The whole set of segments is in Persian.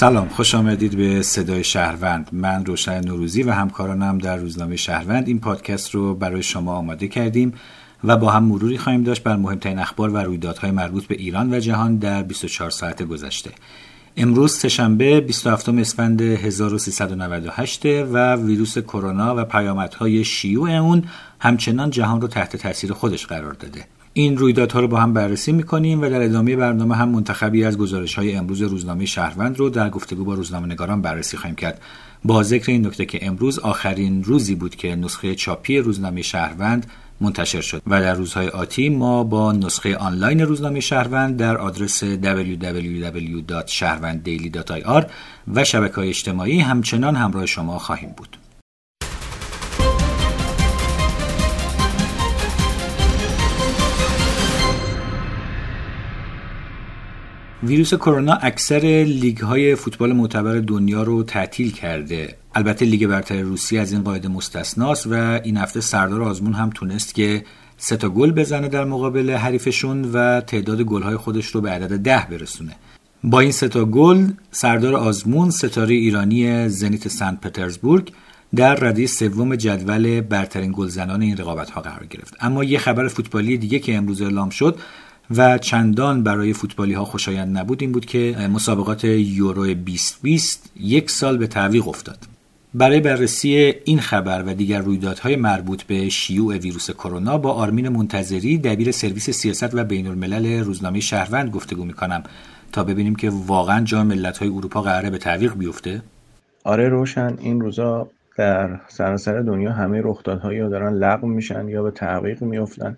سلام خوش آمدید به صدای شهروند. من روشن نوروزی و همکارانم در روزنامه شهروند این پادکست رو برای شما آماده کردیم و با هم مروری خواهیم داشت بر مهمترین اخبار و رویدادهای مربوط به ایران و جهان در 24 ساعت گذشته. امروز سهشنبه 27 اسفند 1398 و ویروس کرونا و پیامدهای شیوع اون همچنان جهان رو تحت تاثیر خودش قرار داده. این رویدادها رو با هم بررسی می‌کنیم و در ادامه برنامه هم منتخبی از گزارش های امروز روزنامه شهروند رو در گفتگو با روزنامه نگاران بررسی خواهیم کرد. با ذکر این نکته که امروز آخرین روزی بود که نسخه چاپی روزنامه شهروند منتشر شد و در روزهای آتی ما با نسخه آنلاین روزنامه شهروند در آدرس www.shahravanddaily.ir و شبکه های اجتماعی همچنان همراه شما خواهیم بود. ویروس کرونا اکثر لیگ های فوتبال معتبر دنیا رو تعطیل کرده. البته لیگ برتر روسیه از این قاعده مستثناست و این هفته سردار آزمون هم تونست که سه تا گل بزنه در مقابل حریفشون و تعداد گل های خودش رو به عدد ده برسونه. با این سه تا گل سردار آزمون ستاره ایرانی زنیت سنت پترزبورگ در رده سوم جدول برترین گلزنان این رقابت ها قرار گرفت. اما یه خبر فوتبالی دیگه که امروز اعلام شد و چندان برای فوتبالی ها خوشایند نبود این بود که مسابقات یورو 2020 یک سال به تعویق افتاد. برای بررسی این خبر و دیگر رویدادهای مربوط به شیوع ویروس کرونا با آرمین منتظری دبیر سرویس سیاست و بین الملل روزنامه شهروند گفتگو می‌کنم تا ببینیم که واقعا جا ملت های اروپا قراره به تعویق بیفته. آره روشن. این روزا در سراسر دنیا همه رخدادهایی دارن لغو میشن یا به تعویق میفتن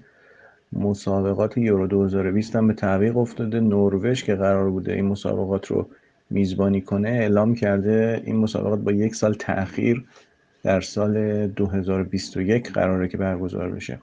مسابقات یورو 2020 هم به تعویق افتاده. نروژ که قرار بوده این مسابقات رو میزبانی کنه اعلام کرده این مسابقات با یک سال تاخیر در سال 2021 قراره که برگزار بشه.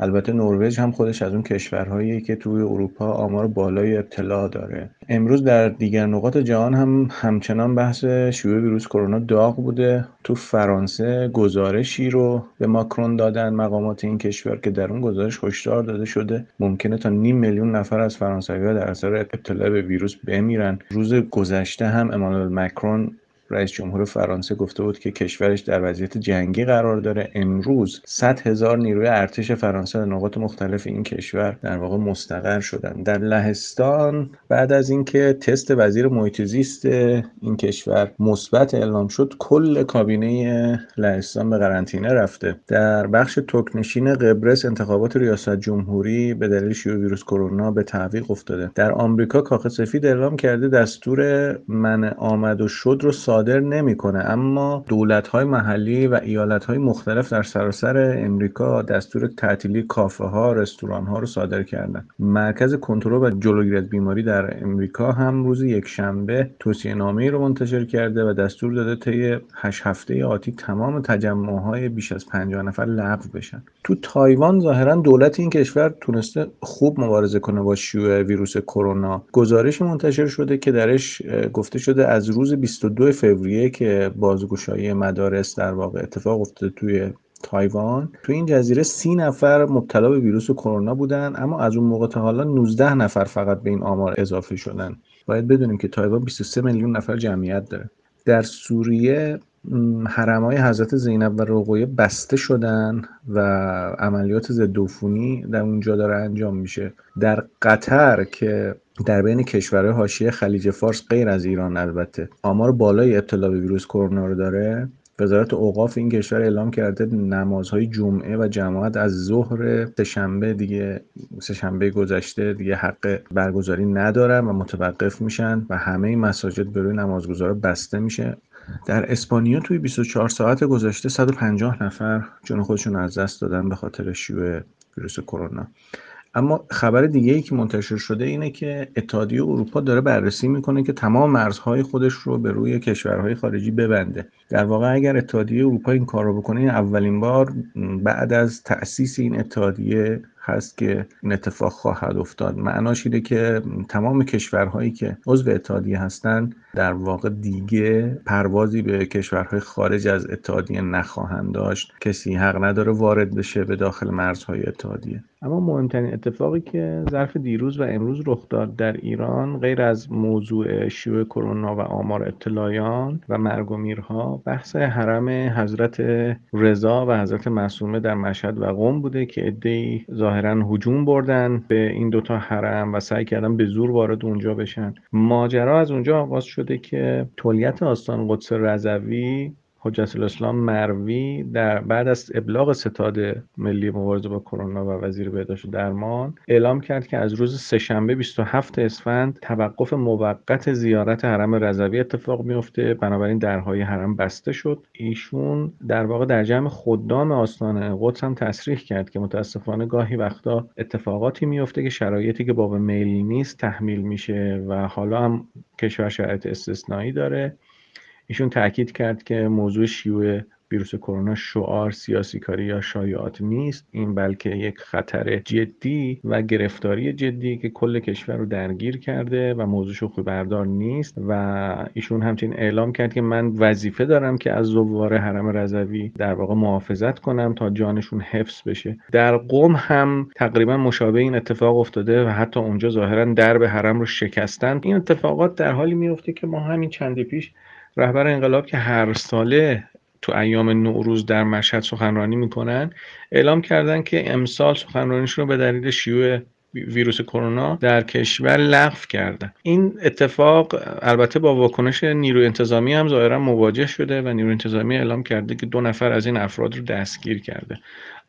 البته نروژ هم خودش از اون کشورهایی که توی اروپا آمار بالای ابتلا داره. امروز در دیگر نقاط جهان هم همچنان بحث شیوع ویروس کرونا داغ بوده. تو فرانسه گزارشی رو به ماکرون دادن مقامات این کشور که در اون گزارش هشدار داده شده ممکنه تا نیم میلیون نفر از فرانسوی‌ها در اثر ابتلا به ویروس بمیرن. روز گذشته هم امانوئل مکرون رئیس جمهور فرانسه گفته بود که کشورش در وضعیت جنگی قرار داره. امروز 100 هزار نیروی ارتش فرانسه در نقاط مختلف این کشور در واقع مستقر شدن. در لهستان بعد از اینکه تست وزیر محیط زیست این کشور مثبت اعلام شد کل کابینه لهستان به قرنطینه رفته. در بخش ترکنشین قبرس انتخابات ریاست جمهوری به دلیل شیوع ویروس کرونا به تعویق افتاده. در آمریکا کاخ سفید اعلام کرده دستور منع آمد و شد رو صادر نمی‌کنه. اما دولت های محلی و ایالت های مختلف در سراسر امریکا دستور تعطیلی کافه ها رستوران ها رو صادر کردن. مرکز کنترل و جلوگیری از بیماری در امریکا هم روز یک شنبه توصیه نامه رو منتشر کرده و دستور داده طی 8 هفته آتی تمام تجمع های بیش از 50 نفر لغو بشن. تو تایوان ظاهرا دولت این کشور تونسته خوب مبارزه کنه با شیوع ویروس کرونا. گزارشی منتشر شده که درش گفته شده از روز 22 فوریه که بازگشایی مدارس در واقع اتفاق افتاده توی تایوان. تو این جزیره سی نفر مبتلا به ویروس کرونا بودن اما از اون موقع تا حالا 19 نفر فقط به این آمار اضافه شدن. باید بدونیم که تایوان 23 میلیون نفر جمعیت داره. در سوریه های حضرت زینب و رقیه بسته شدن و عملیات ضد در اونجا داره انجام میشه. در قطر که در بین کشورهای حاشیه خلیج فارس غیر از ایران البته. آمار بالای ابتلا به ویروس کرونا رو داره. وزارت اوقاف این کشور اعلام کرده نمازهای جمعه و جماعت از ظهر سهشنبه دیگه سهشنبه گذشته دیگه حق برگزاری ندارن و متوقف میشن و همه مساجد به روی نمازگزار بسته میشه. در اسپانیا توی 24 ساعت گذشته 150 نفر جون خودشون از دست دادن به خاطر شیوع ویروس کرونا. اما خبر دیگه ای که منتشر شده اینه که اتحادیه اروپا داره بررسی می‌کنه که تمام مرزهای خودش رو به روی کشورهای خارجی ببنده. در واقع اگر اتحادیه اروپا این کار رو بکنه این اولین بار بعد از تأسیس این اتحادیه هست که این اتفاق خواهد افتاد. معناش اینه که تمام کشورهایی که عضو اتحادیه هستند در واقع دیگه پروازی به کشورهای خارج از اتحادیه نخواهند داشت. کسی حق نداره وارد بشه به داخل مرزهای اتحادیه. اما مهمترین اتفاقی که ظرف دیروز و امروز رخ داد در ایران غیر از موضوع شیوع کرونا و آمار اطلاعیان و مرگ و میرها بحث حرم حضرت رضا و حضرت معصومه در مشهد و قم بوده که عدهای ظاهرا هجوم بردن به این دوتا حرم و سعی کردن به زور وارد اونجا بشن. ماجرا از اونجا آغاز شده که تولیت آستان قدس رضوی حجت الاسلام مروی در بعد از ابلاغ ستاد ملی مبارزه با کرونا و وزیر بهداشت درمان اعلام کرد که از روز سهشنبه 27 اسفند توقف موقت زیارت حرم رضوی اتفاق میفته بنابراین درهای حرم بسته شد. ایشون در واقع در جمع خدام آستان قدس هم تصریح کرد که متاسفانه گاهی وقتا اتفاقاتی میفته که شرایطی که باب میل نیست تحمیل میشه و حالا هم کشور شرایط استثنایی داره. ایشون تاکید کرد که موضوع شیوع ویروس کرونا شعار سیاسی کاری یا شایعات نیست. این بلکه یک خطر جدی و گرفتاری جدی که کل کشور رو درگیر کرده و موضوع شوخی بردار نیست. و ایشون همچنین اعلام کرد که من وظیفه دارم که از زوار حرم رضوی در واقع محافظت کنم تا جانشون حفظ بشه. در قم هم تقریبا مشابه این اتفاق افتاده و حتی اونجا ظاهرا درب حرم رو شکستن. این اتفاقات در حالی میفته که ما همین چندی پیش رهبر انقلاب که هر ساله تو ایام نوروز در مشهد سخنرانی می‌کنن. اعلام کردن که امسال سخنرانیشون رو به دلیل شیوع ویروس کرونا در کشور لغو کردن. این اتفاق البته با واکنش نیروی انتظامی هم ظاهرا مواجه شده و نیروی انتظامی اعلام کرده که دو نفر از این افراد رو دستگیر کرده.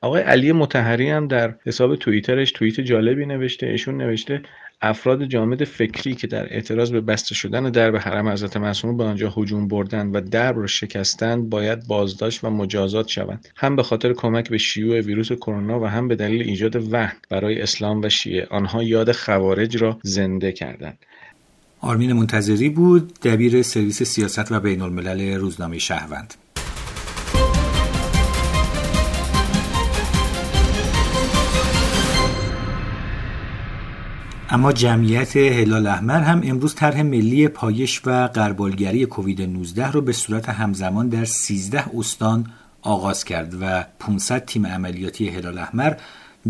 آقای علی متحری هم در حساب توییترش توییت جالبی نوشته ایشون نوشته افراد جامد فکری که در اعتراض به بسته شدن درب حرم حضرت معصومه به آنجا هجوم بردند و درب را شکستند باید بازداشت و مجازات شوند. هم به خاطر کمک به شیوع ویروس کرونا و هم به دلیل ایجاد وحن برای اسلام و شیعه آنها یاد خوارج را زنده کردند. آرمین منتظری بود دبیر سرویس سیاست و بین الملل روزنامه شهروند. اما جمعیت هلال احمر هم امروز طرح ملی پایش و قربالگری کووید 19 رو به صورت همزمان در 13 استان آغاز کرد و 500 تیم عملیاتی هلال احمر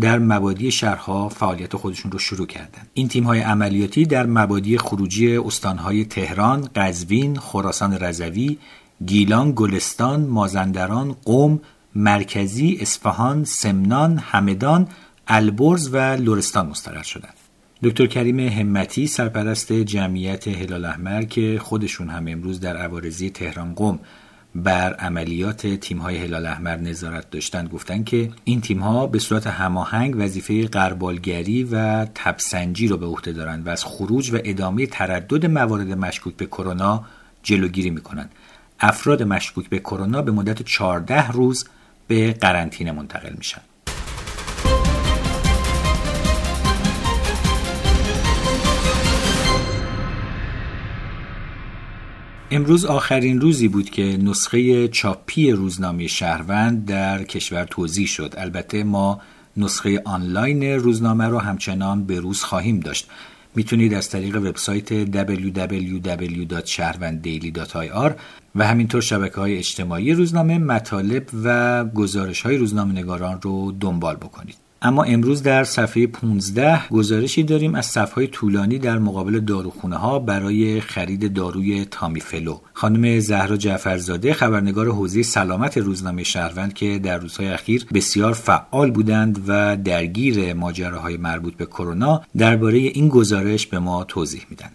در مبادی شهرها فعالیت خودشون رو شروع کردند. این تیم های عملیاتی در مبادی خروجی استانهای تهران، قزوین، خراسان رضوی، گیلان، گلستان، مازندران، قم، مرکزی، اصفهان، سمنان، همدان، البرز و لرستان مستقر شدند. دکتر کریم همتی سرپرست جمعیت هلال احمر که خودشون هم امروز در عوارضی تهران قم بر عملیات تیم های هلال احمر نظارت داشتند گفتند که این تیم ها به صورت هماهنگ وظیفه قربالگری و تبسنجی رو به عهده دارند و از خروج و ادامه تردد موارد مشکوک به کرونا جلوگیری می‌کنند افراد مشکوک به کرونا به مدت 14 روز به قرنطینه منتقل میشن. امروز آخرین روزی بود که نسخه چاپی روزنامه شهروند در کشور توضیح شد. البته ما نسخه آنلاین روزنامه رو همچنان به روز خواهیم داشت. می‌تونید از طریق وبسایت www.shahrvanddaily.ir و همینطور شبکه های اجتماعی روزنامه مطالب و گزارش های روزنامه نگاران رو دنبال بکنید. اما امروز در صفحه 15 گزارشی داریم از صفهای طولانی در مقابل داروخونه ها برای خرید داروی تامیفلو. خانم زهرا جعفرزاده خبرنگار حوزه سلامت روزنامه شهروند که در روزهای اخیر بسیار فعال بودند و درگیر ماجراهای مربوط به کرونا درباره این گزارش به ما توضیح میدن.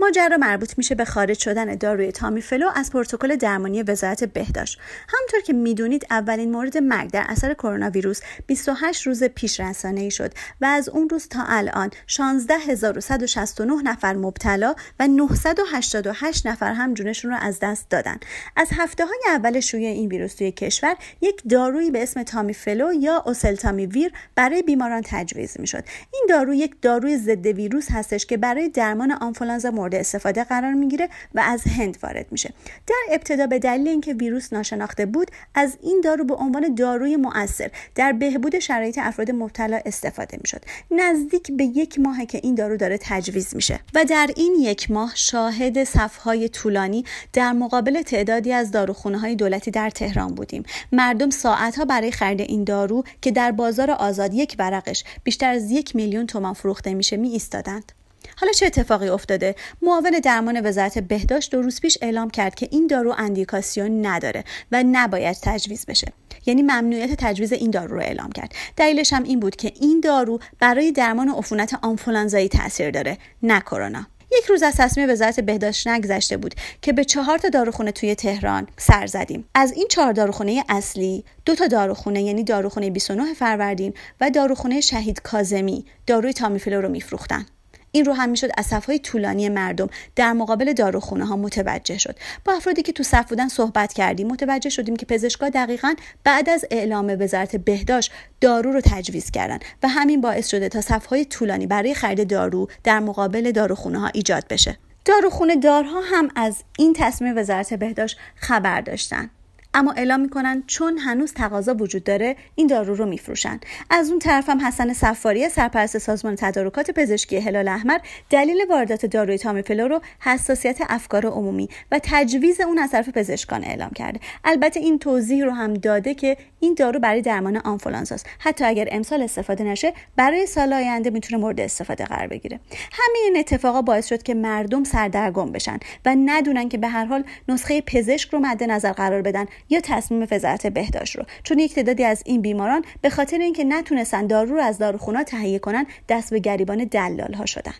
ماجرا مربوط میشه به خارج شدن داروی تامیفلو از پروتکل درمانی وزارت بهداشت. همطور که می‌دونید اولین مورد مرگ در اثر کرونا ویروس 28 روز پیش رسانه ای شد و از اون روز تا الان 16169 نفر مبتلا و 988 نفر هم جونشون رو از دست دادن. از هفته های اول شیوع این ویروس توی کشور یک دارویی به اسم تامیفلو یا اوسلتامیویر برای بیماران تجویز می‌شد. این دارو یک داروی ضد ویروس هستش که برای درمان آنفولانزا مورد استفاده قرار می‌گیره و از هند وارد میشه. در ابتدا به دلیل اینکه ویروس ناشناخته بود از این دارو به عنوان داروی مؤثر در بهبود شرایط افراد مبتلا استفاده می‌شد. نزدیک به یک ماه که این دارو داره تجویز میشه. و در این یک ماه شاهد صفهای طولانی در مقابل تعدادی از داروخونه های دولتی در تهران بودیم. مردم ساعتها برای خرید این دارو که در بازار آزاد یک ورقش بیشتر از یک میلیون تومان فروخته میشه می ایستادند حالا چه اتفاقی افتاده؟ معاون درمان وزارت بهداشت دو روز پیش اعلام کرد که این دارو اندیکاسیون نداره و نباید تجویز بشه. یعنی ممنوعیت تجویز این دارو رو اعلام کرد. دلیلش هم این بود که این دارو برای درمان عفونت آنفولانزایی تاثیر داره نه کرونا. یک روز از تصمیم وزارت بهداشت نگذشته بود که به چهار تا داروخونه توی تهران سر زدیم. از این چهار داروخونه اصلی دو تا داروخونه یعنی داروخونه 29 فروردین و داروخونه شهید کازمی داروی تامیفلو رو میفروختن این رو هم می‌شد از صفهای طولانی مردم در مقابل داروخونه ها متوجه شد. با افرادی که تو صف بودن صحبت کردیم متوجه شدیم که پزشکا دقیقا بعد از اعلام وزارت بهداشت دارو رو تجویز کردن و همین باعث شده تا صفهای طولانی برای خرید دارو در مقابل داروخونه ها ایجاد بشه. داروخونه دارها هم از این تصمیم وزارت بهداشت خبر داشتن. اما اعلام می‌کنن چون هنوز تقاضا وجود داره این دارو رو میفروشن. از اون طرف هم حسن سفاری سرپرست سازمان تدارکات پزشکی هلال احمر دلیل واردات داروی تامیفلو رو حساسیت افکار عمومی و تجویز اون از طرف پزشکان اعلام کرده. البته این توضیح رو هم داده که این دارو برای درمان آنفولانزاست. حتی اگر امسال استفاده نشه برای سال آینده می‌تونه مورد استفاده قرار بگیره. همه این اتفاقا باعث شد که مردم سردرگم بشن و ندونن که به هر حال نسخه پزشک رو مد نظر قرار بدن یا تصمیم وزارت بهداشت رو. چون یک تعدادی از این بیماران به خاطر اینکه نتونستن دارو رو از داروخونا تهیه کنن دست به گریبان دلال ها شدن.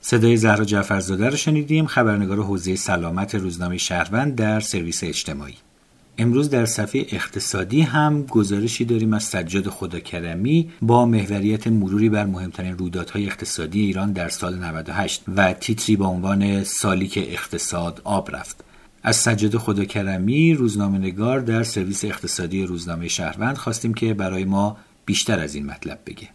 صدای زهرا جعفرزاده رو شنیدیم. خبرنگار حوزه سلامت روزنامه شهروند در سرویس اجتماعی. امروز در صفحه اقتصادی هم گزارشی داریم از سجاد خداکرمی با محوریت مروری بر مهمترین رویدادهای اقتصادی ایران در سال 98 و تیتری با عنوان سالی که اقتصاد آب رفت. از سجاد خداکرمی روزنامه نگار در سرویس اقتصادی روزنامه شهروند خواستیم که برای ما بیشتر از این مطلب بگه.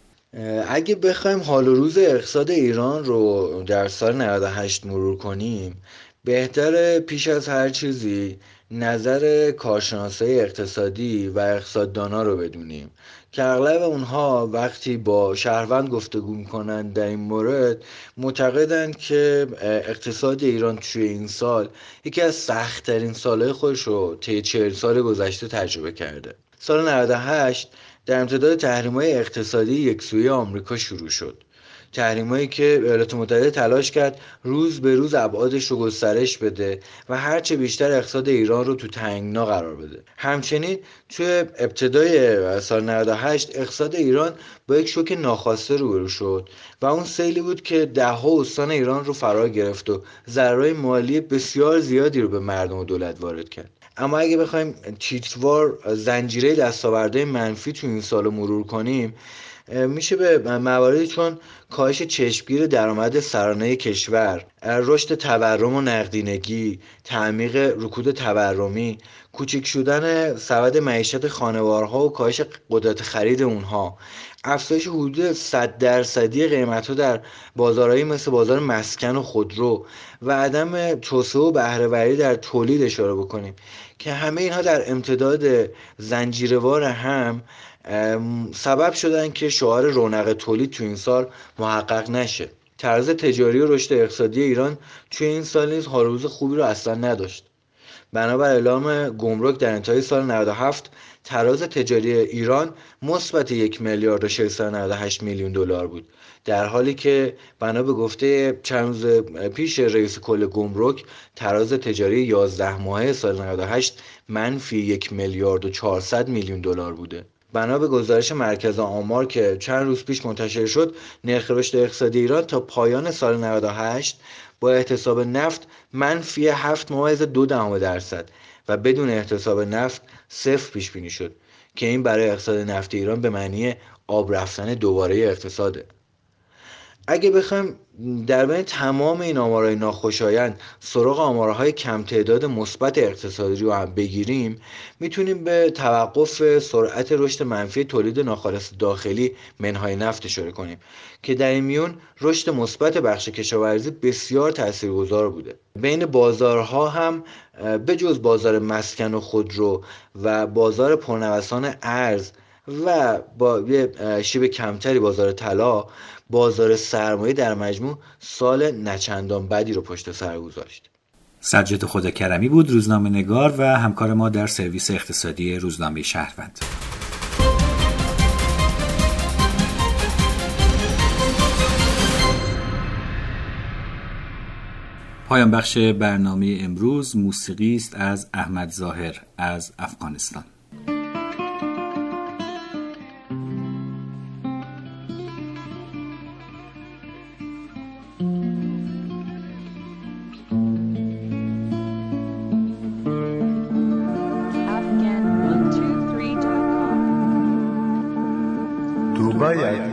اگه بخوایم حال و روز اقتصاد ایران رو در سال 98 مرور کنیم بهتر پیش از هر چیزی نظر کارشناسای اقتصادی و اقتصاددانا رو بدونیم. که اغلب اونها وقتی با شهروند گفتگو می‌کنند در این مورد معتقدند که اقتصاد ایران توی این سال یکی از سختترین سالهای خودش رو طی چهل سال گذشته تجربه کرده. سال 98 در امتداد تحریم های اقتصادی یکسویه آمریکا شروع شد. تحریمایی که ایالات متحده تلاش کرد روز به روز ابعادش رو گسترش بده و هرچه بیشتر اقتصاد ایران رو تو تنگنا قرار بده. همچنین توی ابتدای سال 98 اقتصاد ایران با یک شوک ناخواسته روبرو شد و اون سیلی بود که دهها استان ایران رو فرا گرفت و ضررهای مالی بسیار زیادی رو به مردم و دولت وارد کرد. اما اگه بخوایم تیتروار زنجیره دستاوردهای منفی تو این سال مرور کنیم میشه به مواردی چون کاهش چشمگیر درآمد سرانه کشور رشد تورم و نقدینگی تعمیق رکود تورمی کوچک شدن سبد معیشت خانوارها و کاهش قدرت خرید اونها. افزایش حدود 100 درصدی قیمت ها در بازارهایی مثل بازار مسکن و خودرو و عدم توسعه و بهرهوری در تولید اشاره بکنیم که همه اینها در امتداد زنجیروار هم سبب شدن که شعار رونق تولید تو این سال محقق نشه. طرز تجاری و رشد اقتصادی ایران توی این سال نیز حال روز خوبی رو اصلا نداشت. بنابر اعلام گمرک در انتهای سال 97 تراز تجاری ایران مثبت یک میلیارد و 698 میلیون دلار بود. در حالی که بنا به گفته چند روز پیش رئیس کل گمرک تراز تجاری 11 ماهه سال 98 منفی یک میلیارد و 400 میلیون دلار بوده. بنا به گزارش مرکز آمار که چند روز پیش منتشر شد نرخ رشد اقتصادی ایران تا پایان سال 98 با احتساب نفت منفی 7 ممیز دو دهم درصد و بدون احتساب نفت صفر پیش بینی شد که این برای اقتصاد نفت ایران به معنی آب رفتن دوباره اقتصاده. اگه بخوایم در بین تمام این آمارهای ناخوشایند سراغ آمارهای کم تعداد مثبت اقتصادی رو هم بگیریم می‌تونیم به توقف سرعت رشد منفی تولید ناخالص داخلی منهای نفت اشاره کنیم که در این میون رشد مثبت بخش کشاورزی بسیار تاثیرگذار بوده. بین بازارها هم به جز بازار مسکن و خودرو و بازار پرنوسان ارز و با یه شیب کمتری بازار طلا بازار سرمایه در مجموع سال نچندان بدی رو پشت سر گذاشت. سجد خود کرمی بود روزنامه نگار و همکار ما در سرویس اقتصادی روزنامه شهروند. پایان بخش برنامه امروز موسیقی است از احمد ظاهر از افغانستان.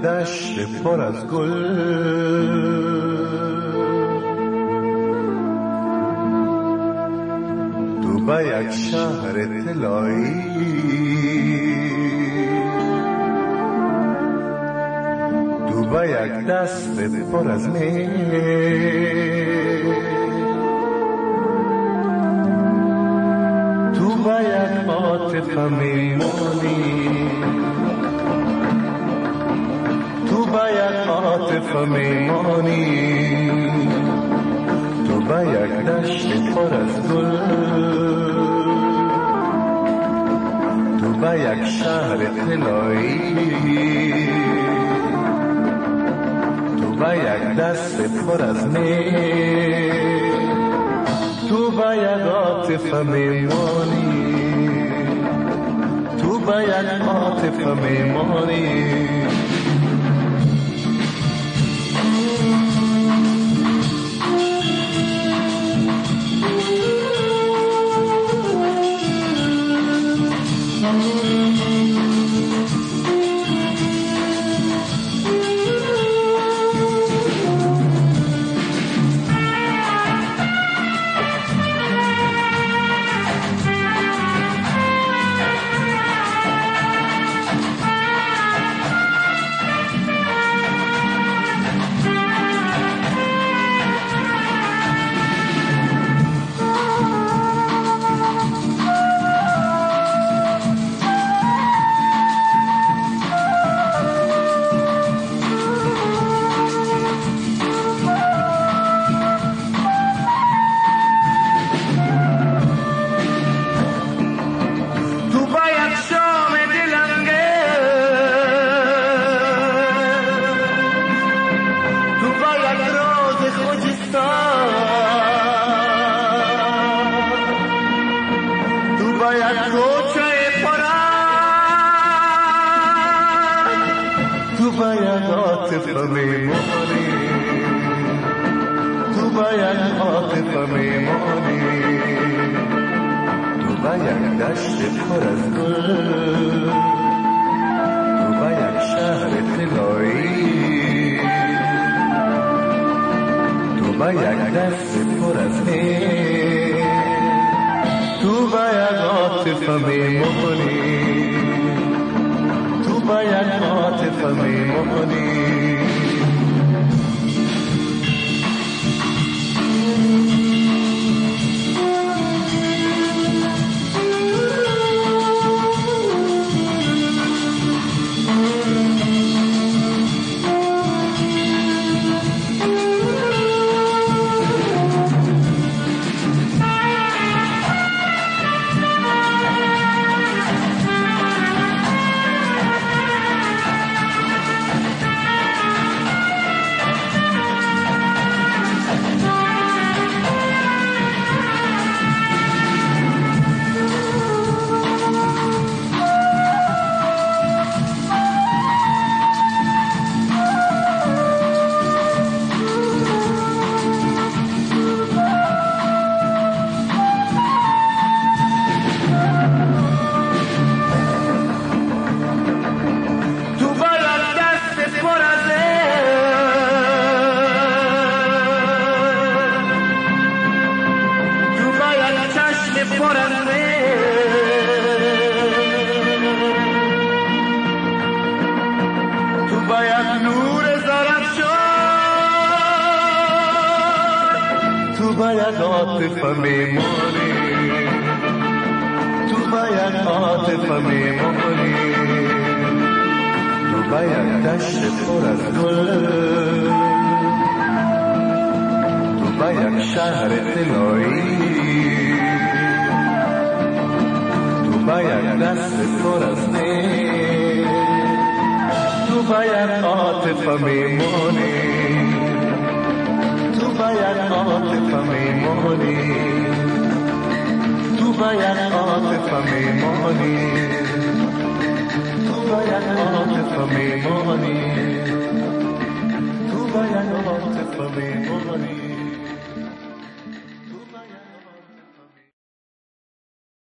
دشت پر از گل. تو به یک شهر تلایی تو به یک دست پر از می. تو به یک عاطفه میمانی عاطف میمانی تو به یک دشت پر از گل. تو به یک شهر طلایی. تو به یک دست پر از می تو به یک عاطف میمانی تو به یک عاطف میمانی یک دشت پر از گل با یک شهر تلایی تو با یک دست پر از مهر تو با یک عاطفه می مخونی تو با یک عاطفه می مخونی تو باید شهر طلایی تو باید دست پر از تو باید عاطفه میمونی. باید عاطفه میمانی تو باید عاطفه میمانی تو باید عاطفه میمانی تو باید عاطفه میمانی